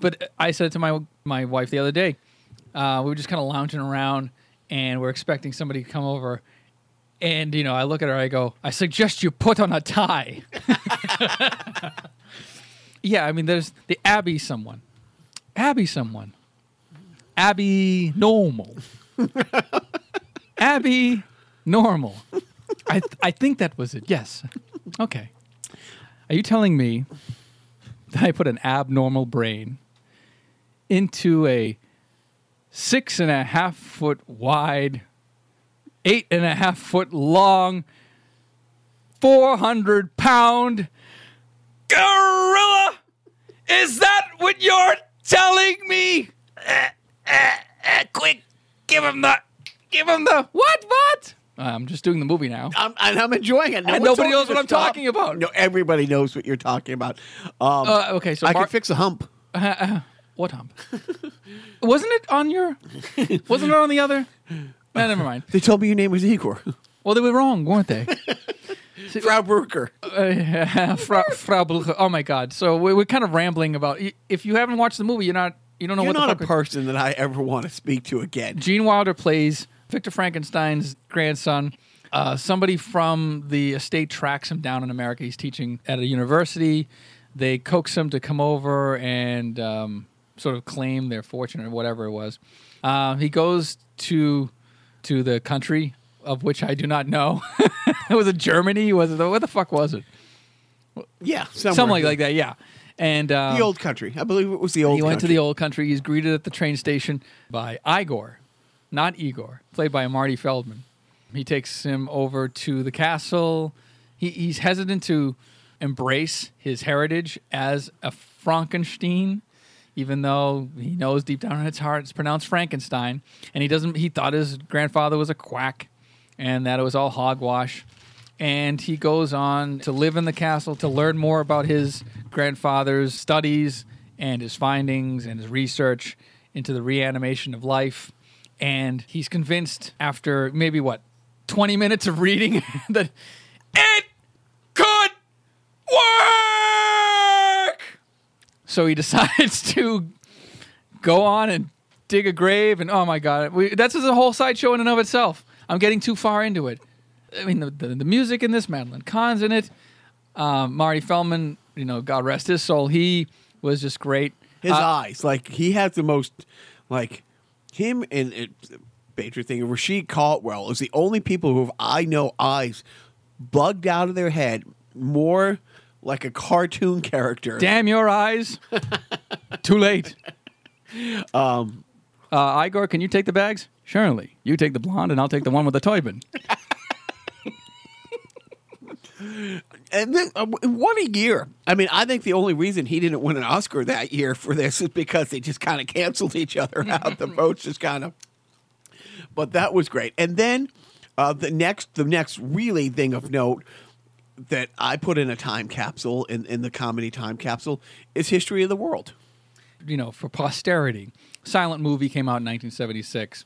but I said to my my wife the other day. Uh, we were just kind of lounging around, and we're expecting somebody to come over. And you know, I look at her. I go, "I suggest you put on a tie." (laughs) yeah, I mean, there's the Abby someone, Abby someone, Abby normal, (laughs) Abby normal. I I think that was it. Yes. Okay. Are you telling me that I put an abnormal brain into a six and a half foot wide, eight and a half foot long, 400 pound gorilla? Is that what you're telling me? Uh, uh, uh, quick, give him the, give him the, what, what? I'm just doing the movie now. I'm, and I'm enjoying it. No And nobody knows what I'm stop. talking about. No, everybody knows what you're talking about. Um, Uh, okay, so I Mar- can fix a hump. (laughs) What hump? wasn't it on your? Wasn't it on the other? No, never mind. They told me your name was Igor. Well, they were wrong, weren't they? (laughs) Frau Brucker. uh, (laughs) Frau, Frau Blucher. Oh my God! So we- we're kind of rambling about. If you haven't watched the movie, you're not. You don't know You're what not the a person that I ever want to speak to again. Gene Wilder plays Victor Frankenstein's grandson. Uh, somebody from the estate tracks him down in America. He's teaching at a university. They coax him to come over and um, sort of claim their fortune or whatever it was. Uh, he goes to to the country of which I do not know. it (laughs) was it Germany? Was it what the fuck was it? Yeah, somewhere. Something like, like that. Yeah. And um, The old country. I believe it was the old he went to the old country. He's greeted at the train station by Igor, not Igor, played by Marty Feldman. He takes him over to the castle. He, he's hesitant to embrace his heritage as a Frankenstein, even though he knows deep down in his heart it's pronounced Frankenstein. And he doesn't. He thought his grandfather was a quack, and that it was all hogwash. and he goes on to live in the castle to learn more about his grandfather's studies and his findings and his research into the reanimation of life. And he's convinced after maybe what, 20 minutes of reading (laughs) that it could work. So he (laughs) decides to go on and dig a grave. And oh my God, we, that's just a whole sideshow in and of itself. I'm getting too far into it. I mean, the, the, the music in this, Madeline Kahn's in it. Um, Marty Feldman, you know, God rest his soul, he was just great. His Uh, eyes, like he had the most, like him and it, Patriot thing. Rashid Caldwell is the only people who have, I know eyes bugged out of their head more like a cartoon character. Damn your eyes. (laughs) Too late. Um, uh, Igor, can you take the bags? Surely. You take the blonde, and I'll take the one with the toy bin. (laughs) And then uh, what a year! I mean, I think the only reason he didn't win an Oscar that year for this is because they just kind of canceled each other out. the (laughs) votes just kind of. But that was great. And then uh, the next, the next really thing of note that I put in a time capsule in, in the comedy time capsule is History of the World. You know, for posterity. Silent movie came out in 1976.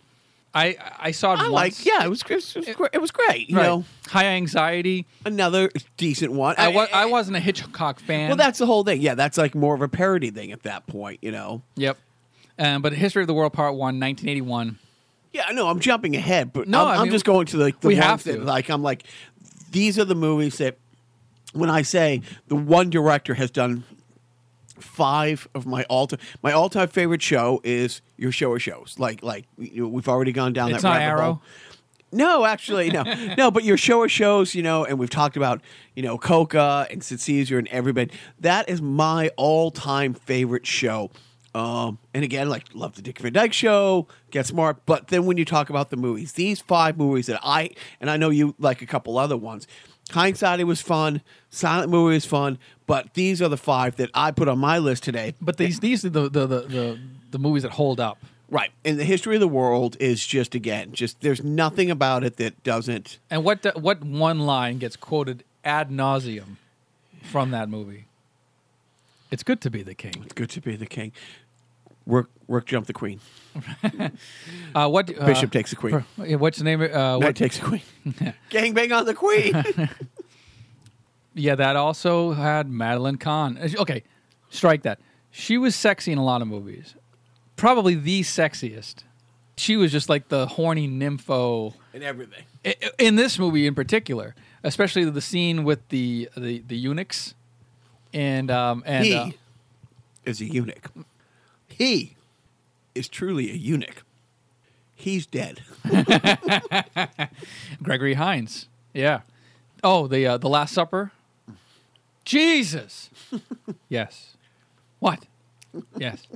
I I saw it I once. like, yeah, it was, it was, great. It was great. You Right. know, High anxiety. another decent one. I, wa- I wasn't a Hitchcock fan. Well, that's the whole thing. Yeah, that's like more of a parody thing at that point. You know. Yep. Um, but History of the World Part 1, 1981. Yeah, no, I'm jumping ahead, but No, I'm, I I'm just going to like the we have that, to. like I'm like these are the movies that when I say the one director has done five of my all time my all time favorite show is your show of shows. Like like we've already gone down It's that rabbit Arrow? hole. No, actually, no, (laughs) no. But your show of shows, you know, and we've talked about, you know, Coca and Sid Caesar and everybody. That is my all-time favorite show. Um, and again, like love the Dick Van Dyke Show, Get Smart. But then when you talk about the movies, these five movies that I and I know you like a couple other ones. Hindsight, it was fun. Silent movie was fun. But these are the five that I put on my list today. But these these are the the, the, the, the movies that hold up. Right. And the history of the world is just again, just there's nothing about it that doesn't. And what the, what one line gets quoted ad nauseum from that movie? It's good to be the king. It's good to be the king. Work, work, jump the queen. (laughs) Uh, what uh, Bishop takes the queen. per- What's the name? of- Uh, Knight what, takes the queen. (laughs) Gang bang on the queen. (laughs) yeah, that also had Madeline Kahn. Uh, Okay, strike that. She was sexy in a lot of movies. Probably the sexiest. She was just like the horny nympho and everything. I- I- in this movie in particular, especially the scene with the the, the eunuchs and um and he uh, is a eunuch. He is truly a eunuch. He's dead. (laughs) Gregory Hines. Yeah. Oh, the uh, the Last Supper. Jesus. (laughs) yes. What? Yes.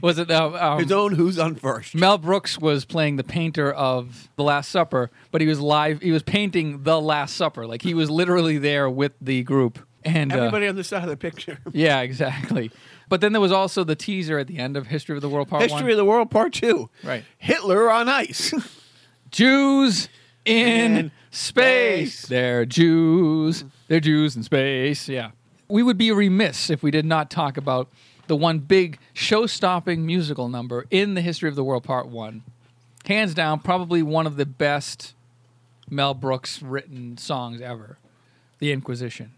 Was it uh, um, His own who's on first. Mel Brooks was playing the painter of The Last Supper, but he was live. He was painting The Last Supper, like he was literally there with the group. And uh, Everybody on the side of the picture. yeah, exactly. But then there was also the teaser at the end of History of the World Part History One. of the World Part Two. Right. Hitler on ice. (laughs) Jews in In space. space. They're Jews. They're Jews in space. Yeah. We would be remiss if we did not talk about the one big show stopping musical number in the history of the world, part one. Hands down, probably one of the best Mel Brooks written songs ever The Inquisition.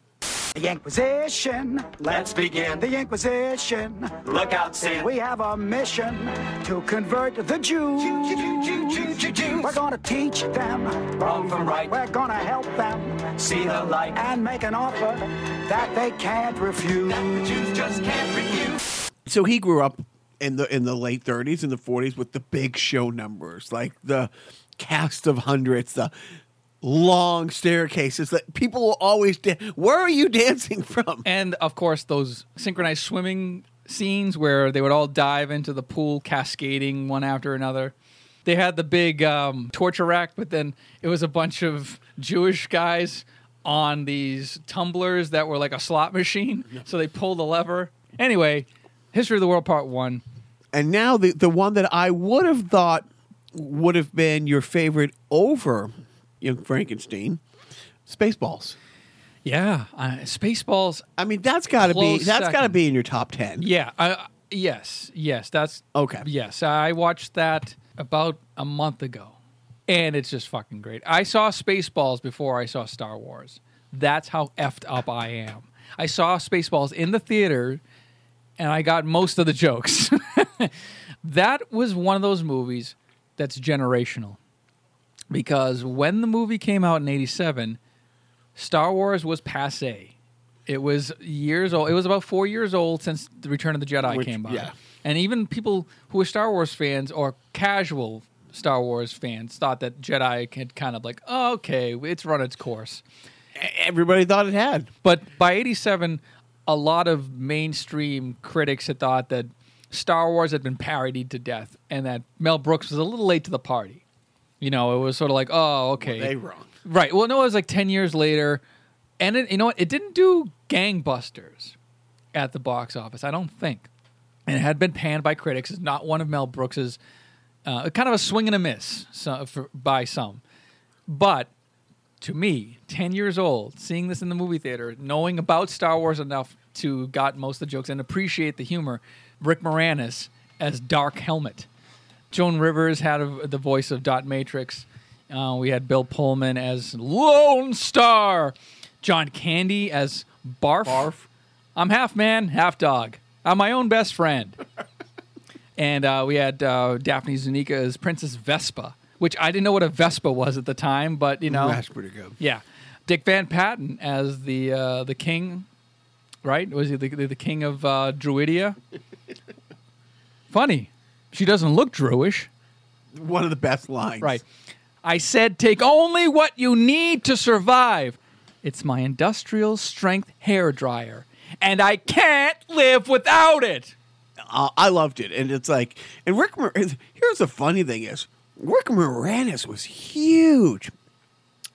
The Inquisition. Let's begin. The Inquisition. Look out, Sam. We have a mission to convert the Jews. We're gonna teach them Wrong from right. We're gonna help them See the light. and make an offer that they can't refuse. That The Jews just can't refuse. so he grew up in the in the late 30s and the 40s with the big show numbers, like the cast of hundreds, the long staircases that people will always dance. Where are you (laughs) dancing from? And of course, those synchronized swimming scenes where they would all dive into the pool, cascading one after another. They had the big um, torture rack, but then it was a bunch of Jewish guys on these tumblers that were like a slot machine. So they pulled the lever. Anyway, History of the World Part One. And now the the one that I would have thought would have been your favorite over Young Frankenstein Spaceballs. Yeah, uh, Spaceballs. I mean, that's got to be that's got to be in your top ten. Yeah, I, yes, yes, that's Okay. Yes, I watched that about a month ago, and it's just fucking great. I saw Spaceballs before I saw Star Wars. That's how effed up I am. I saw Spaceballs in the theater, and I got most of the jokes. (laughs) that was one of those movies that's generational, because when the movie came out in '87, Star Wars was passe. It was years old. It was about four years old since the Return of the Jedi Which- came by. yeah. And even people who were Star Wars fans or casual Star Wars fans thought that Jedi had kind of like, oh, okay, it's run its course. Everybody thought it had. But by 87, a lot of mainstream critics had thought that Star Wars had been parodied to death and that Mel Brooks was a little late to the party. You know, it was sort of like, oh, okay. They wrong. Right. Well, no, it was like 10 years later. And it, you know what? It didn't do gangbusters at the box office, I don't think. And it had been panned by critics. It's not one of Mel Brooks's, uh, kind of a swing and a miss so, for, by some. But to me, 10 years old, seeing this in the movie theater, knowing about Star Wars enough to got most of the jokes and appreciate the humor, Rick Moranis as Dark Helmet. Joan Rivers had a, the voice of Dot Matrix. Uh, we had Bill Pullman as Lone Star. John Candy as Barf. Barf. I'm half man, half dog. I'm my own best friend. (laughs) and uh, we had uh, Daphne Zuniga as Princess Vespa, which I didn't know what a Vespa was at the time, but you know, That's pretty good. yeah. Dick Van Patten as the uh, the king, right? Was he the, the, the king of uh, Druidia? (laughs) Funny, she doesn't look Druish. One of the best lines. Right. I said, take only what you need to survive. It's my industrial strength hair dryer, and I can't live without it. Uh, I loved it, and it's like, and Rick. Mor- Here's the funny thing is, Rick Moranis was huge.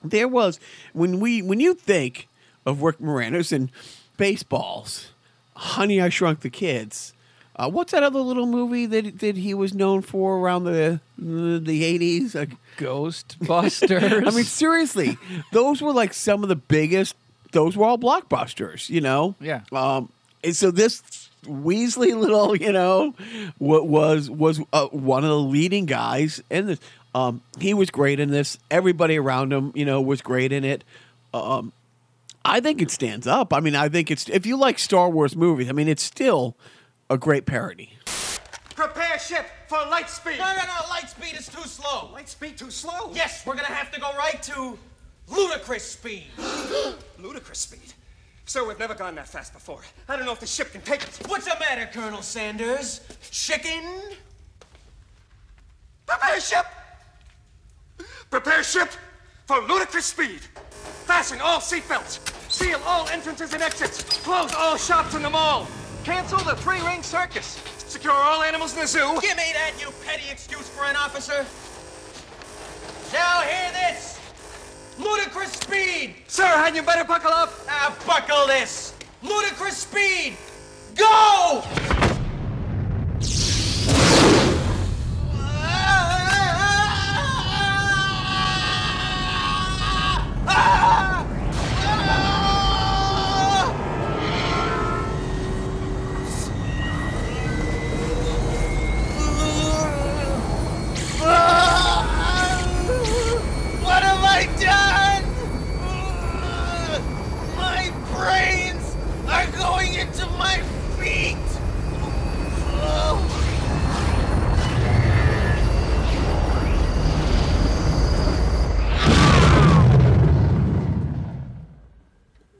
There was when we when you think of Rick Moranis and Spaceballs, Honey, I Shrunk the Kids. Uh, what's that other little movie that that he was known for around the the eighties? Like, Ghostbusters. (laughs) I mean, seriously, those were like some of the biggest. Those were all blockbusters, you know. Yeah. Um, and so this Weasley little, (laughs) you know, what was was uh, one of the leading guys in this. Um, he was great in this. Everybody around him, you know, was great in it. Um, I think it stands up. I mean, I think it's if you like Star Wars movies, I mean, it's still a great parody. Prepare ship for light speed. No, no, no, light speed is too slow. Light speed too slow. Yes, we're gonna have to go right to ludicrous speed. (gasps) Ludicrous speed. Sir, we've never gone that fast before. I don't know if the ship can take us. What's the matter, Colonel Sanders? Chicken? Prepare ship. Prepare ship for ludicrous speed. Fasten all seatbelts. Seal all entrances and exits. Close all shops in the mall. Cancel the three-ring circus. Secure all animals in the zoo. Give me that, you petty excuse for an officer. Now hear this. Ludicrous speed. Sir, hadn't you better buckle up? Now buckle this. Ludicrous speed. Go! What have I done? My brains are going into my feet.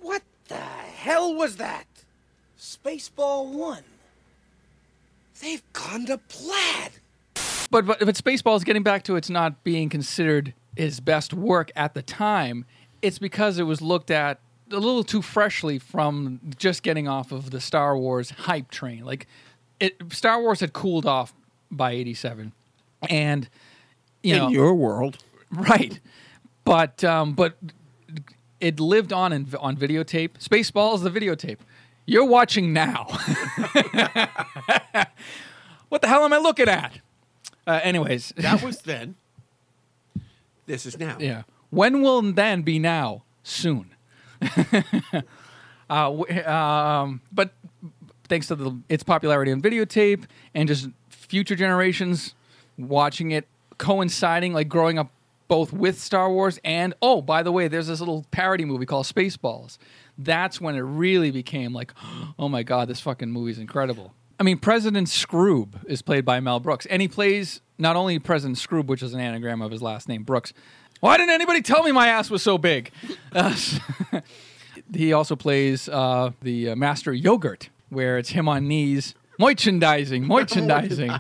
What the hell was that? Spaceball 1. They've gone to plaid. But, but but Spaceballs, getting back to it's not being considered his best work at the time, it's because it was looked at a little too freshly from just getting off of the Star Wars hype train. Like, it Star Wars had cooled off by '87, and you know in your world, Right, but um, but it lived on in, on videotape. Spaceballs, the videotape. You're watching now. (laughs) what the hell am I looking at? Uh, anyways, (laughs) that was then. This is now. yeah. When will then be now? soon. (laughs) uh, w- um, but thanks to the, its popularity on videotape and just future generations watching it coinciding, like growing up both with Star Wars and oh, by the way, there's this little parody movie called Spaceballs. That's when it really became like, (gasps) oh my god, this fucking movie's incredible. I mean, President Skroob is played by Mel Brooks, and he plays not only President Skroob, which is an anagram of his last name, Brooks. Why didn't anybody tell me my ass was so big? Uh, (laughs) he also plays uh, the uh, Master Yogurt, where it's him on knees, merchandising, (laughs) merchandising.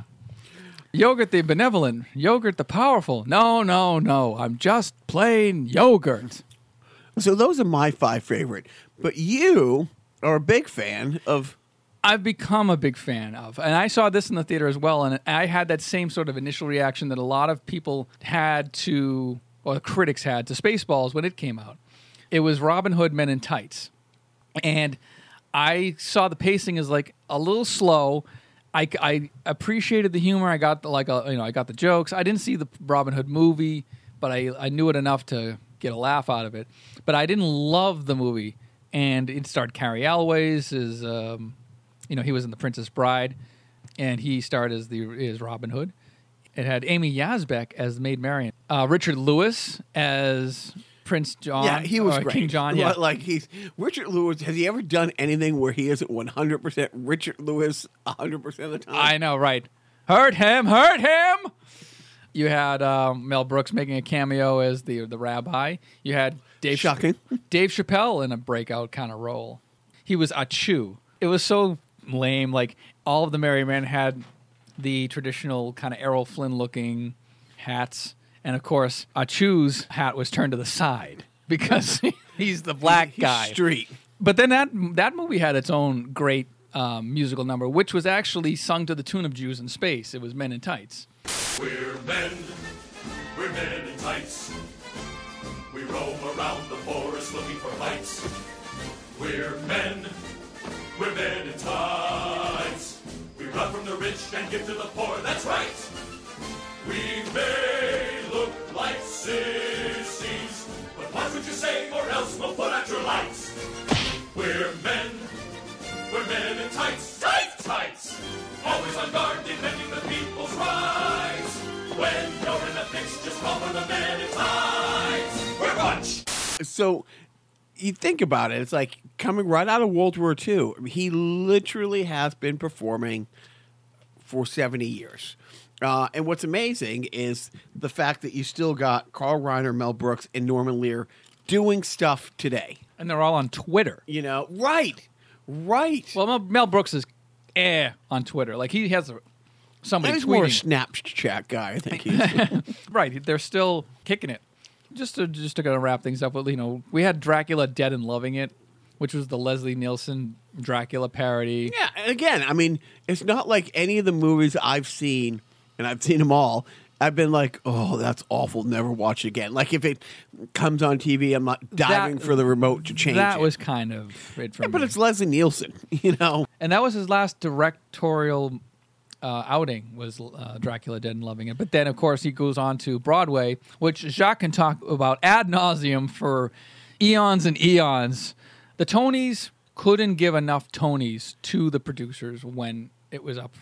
Yogurt the benevolent, yogurt the powerful. No, no, no. I'm just plain yogurt. So those are my five favorite. But you are a big fan of. I've become a big fan of, and I saw this in the theater as well, and I had that same sort of initial reaction that a lot of people had to, or critics had to Spaceballs when it came out. It was Robin Hood Men in Tights, and I saw the pacing as like a little slow. I, I appreciated the humor. I got the, like a, you know I got the jokes. I didn't see the Robin Hood movie, but I I knew it enough to get a laugh out of it. But I didn't love the movie, and it starred Cary Elwes as um, you know he was in The Princess Bride, and he starred as the as Robin Hood. It had Amy Yasbeck as Maid Marian, uh, Richard Lewis as Prince John. yeah, he was great. King John. Yeah, Like- Like he's Richard Lewis. Has he ever done anything where he isn't one hundred percent Richard Lewis hundred percent of the time? I know, right? Hurt him, hurt him. You had um, Mel Brooks making a cameo as the the rabbi. You had Dave Shocking. (laughs) Dave Chappelle in a breakout kind of role. He was Ahchoo. It was so lame. Like all of the Merry Men had the traditional kind of Errol Flynn looking hats, and of course Ahchoo's hat was turned to the side because (laughs) he's the black He's guy Street. but then that that movie had its own great um, musical number, which was actually sung to the tune of Jews in Space. It was Men in Tights. We're men, we're men in tights. We roam around the forest looking for fights. We're men, we're men in tights. We run from the rich and give to the poor, that's right. We may sissies, but you say or else we'll put out your lights. We're men, we're men in tights, tights, tights. Always on guard, defending the people's rights. When you're in a fix, just call for the men in tights. We're bunch. So you think about it, it's like coming right out of World War II. He literally has been performing for 70 years. Uh, and what's amazing is the fact that you still got Carl Reiner, Mel Brooks, and Norman Lear doing stuff today. And they're all on Twitter. You know, right, right. Well, Mel, Mel Brooks is eh on Twitter. Like he has a, somebody He's more a. Snapchat guy, I think. He's, (laughs) right, they're still kicking it. Just to just to kind of wrap things up, with you know, we had Dracula Dead and Loving It, which was the Leslie Nielsen Dracula parody. yeah, and again, I mean, it's not like any of the movies I've seen, and I've seen them all. I've been like, oh, that's awful. Never watch it again. Like if it comes on TV, I'm not diving That- for the remote to change That it. was kind of it for Yeah, but it's Leslie Nielsen, (laughs) you know. and that was his last directorial uh, outing was uh, Dracula Dead and Loving It. But then, of course, he goes on to Broadway, which Jacques can talk about ad nauseum for eons and eons. The Tonys couldn't give enough Tonys to the producers when it was up.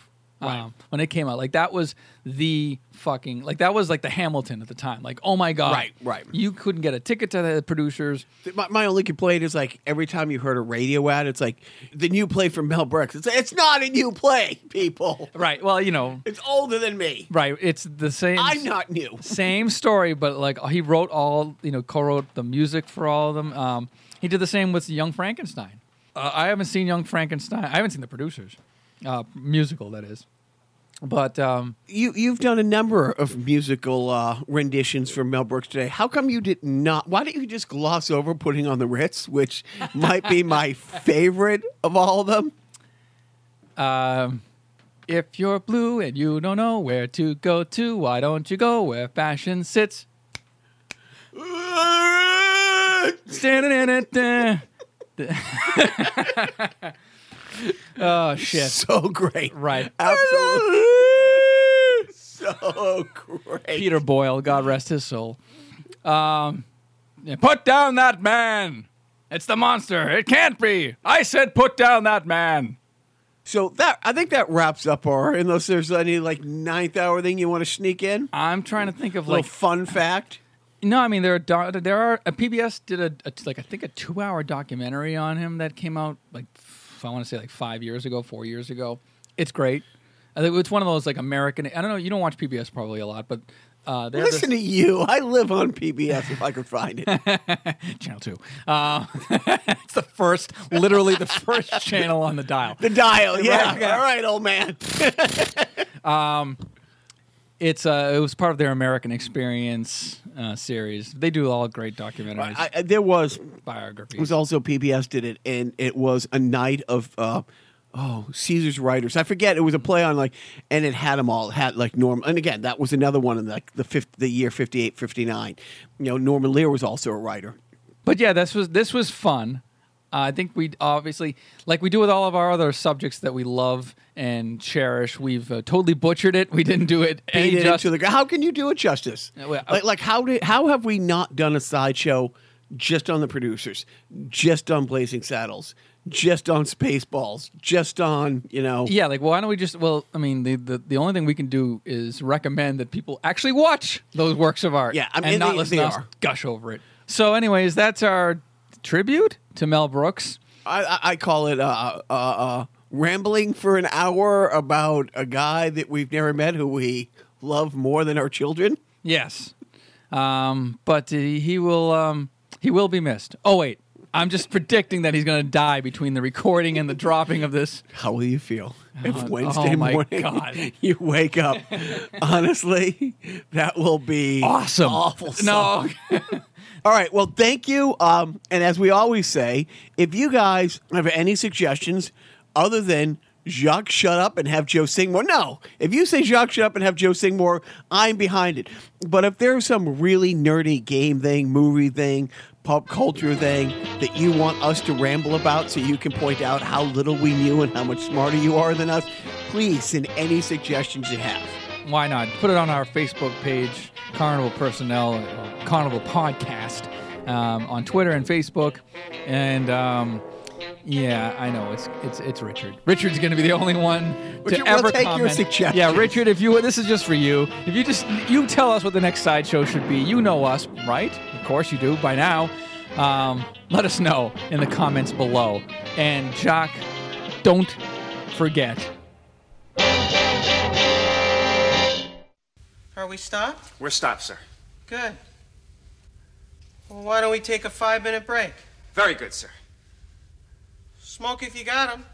Um, when it came out, like that was the fucking like that was like the Hamilton at the time. Like, oh my god, Right, right. You couldn't get a ticket to the producers. My, my only complaint is like every time you heard a radio ad, it's like the new play from Mel Brooks. It's it's not a new play, people. Right. Well, you know, It's older than me. right. It's the same. I'm not new. (laughs) same story, but like he wrote all, you know, co-wrote the music for all of them. Um, he did the same with Young Frankenstein. Uh, I haven't seen Young Frankenstein. I haven't seen the producers, uh, musical that is. But um, You you've done a number of musical uh, renditions for Mel Brooks today. How come you did not? Why didn't you just gloss over putting on the Ritz, which (laughs) might be my favorite of all of them? um, if you're blue and you don't know where to go to, why don't you go where fashion sits? (laughs) Standing in it. (laughs) (laughs) oh shit! So great, Right. Absolutely, (laughs) so great. Peter Boyle, God rest his soul. Um, Put down that man. It's the monster. It can't be. I said put down that man. So that I think that wraps up our. Unless there's any like ninth hour thing you want to sneak in, I'm trying to think of little like fun fact. no, I mean there are there are a PBS did a, a like I think a two hour documentary on him that came out like I want to say like five years ago, four years ago. It's great. I think it's one of those like American. I don't know. You don't watch PBS probably a lot, but uh, Listen to you. I live on PBS if I could find it. (laughs) channel two. Uh, (laughs) it's the first, literally the first channel on the dial. The dial. Yeah. Right, yeah. All right, old man. (laughs) It's uh, it was part of their American Experience uh, series. They do all great documentaries, I, I, there was biographies. It was also PBS did it, and it was a night of uh, oh Caesar's writers. I forget it was a play on like, and it had them all. It had like Norm, and again that was another one in like the fifth, the year 58, 59. You know, Norman Lear was also a writer. But yeah, this was this was fun. Uh, I think we obviously, like we do with all of our other subjects that we love and cherish, we've uh, totally butchered it. We didn't do it any Beat it justice. into the How can you do it justice? Uh, well, like, like how did how have we not done a sideshow just on the producers, just on Blazing Saddles, just on Spaceballs, just on you know? yeah, like why don't we just? Well, I mean, the, the the only thing we can do is recommend that people actually watch those works of art. Yeah, I mean, and not they- listen they to us are. gush over it. So, anyways, that's our tribute to Mel Brooks. I, I, call it uh, uh, uh, rambling for an hour about a guy that we've never met who we love more than our children. Yes, um, but uh, he will um, he will be missed. Oh wait, I'm just predicting that he's going to die between the recording and the dropping of this. (laughs) How will you feel if Oh, Wednesday oh my morning God. (laughs) you wake up? Honestly, that will be Awesome. Awful. No, (laughs) All right. Well, thank you. Um, and as we always say, if you guys have any suggestions other than Jacques shut up and have Joe sing more, no. If you say Jacques shut up and have Joe sing more, I'm behind it. But if there's some really nerdy game thing, movie thing, pop culture thing that you want us to ramble about so you can point out how little we knew and how much smarter you are than us, please send any suggestions you have. Why not? Put it on our Facebook page, Carnival Personnel, Carnival Podcast, um, on Twitter and Facebook, and um, yeah, I know it's it's it's Richard. Richard's going to be the only one Richard, to we'll ever take your comment. Yeah, Richard, if you this is just for you. If you just you tell us what the next sideshow should be, you know us, right? Of course you do by now. Um, let us know in the comments below. And Jock, don't forget. Are we stopped? We're stopped, sir. Good. Well, why don't we take a five minute break? Very good, sir. Smoke if you got 'em.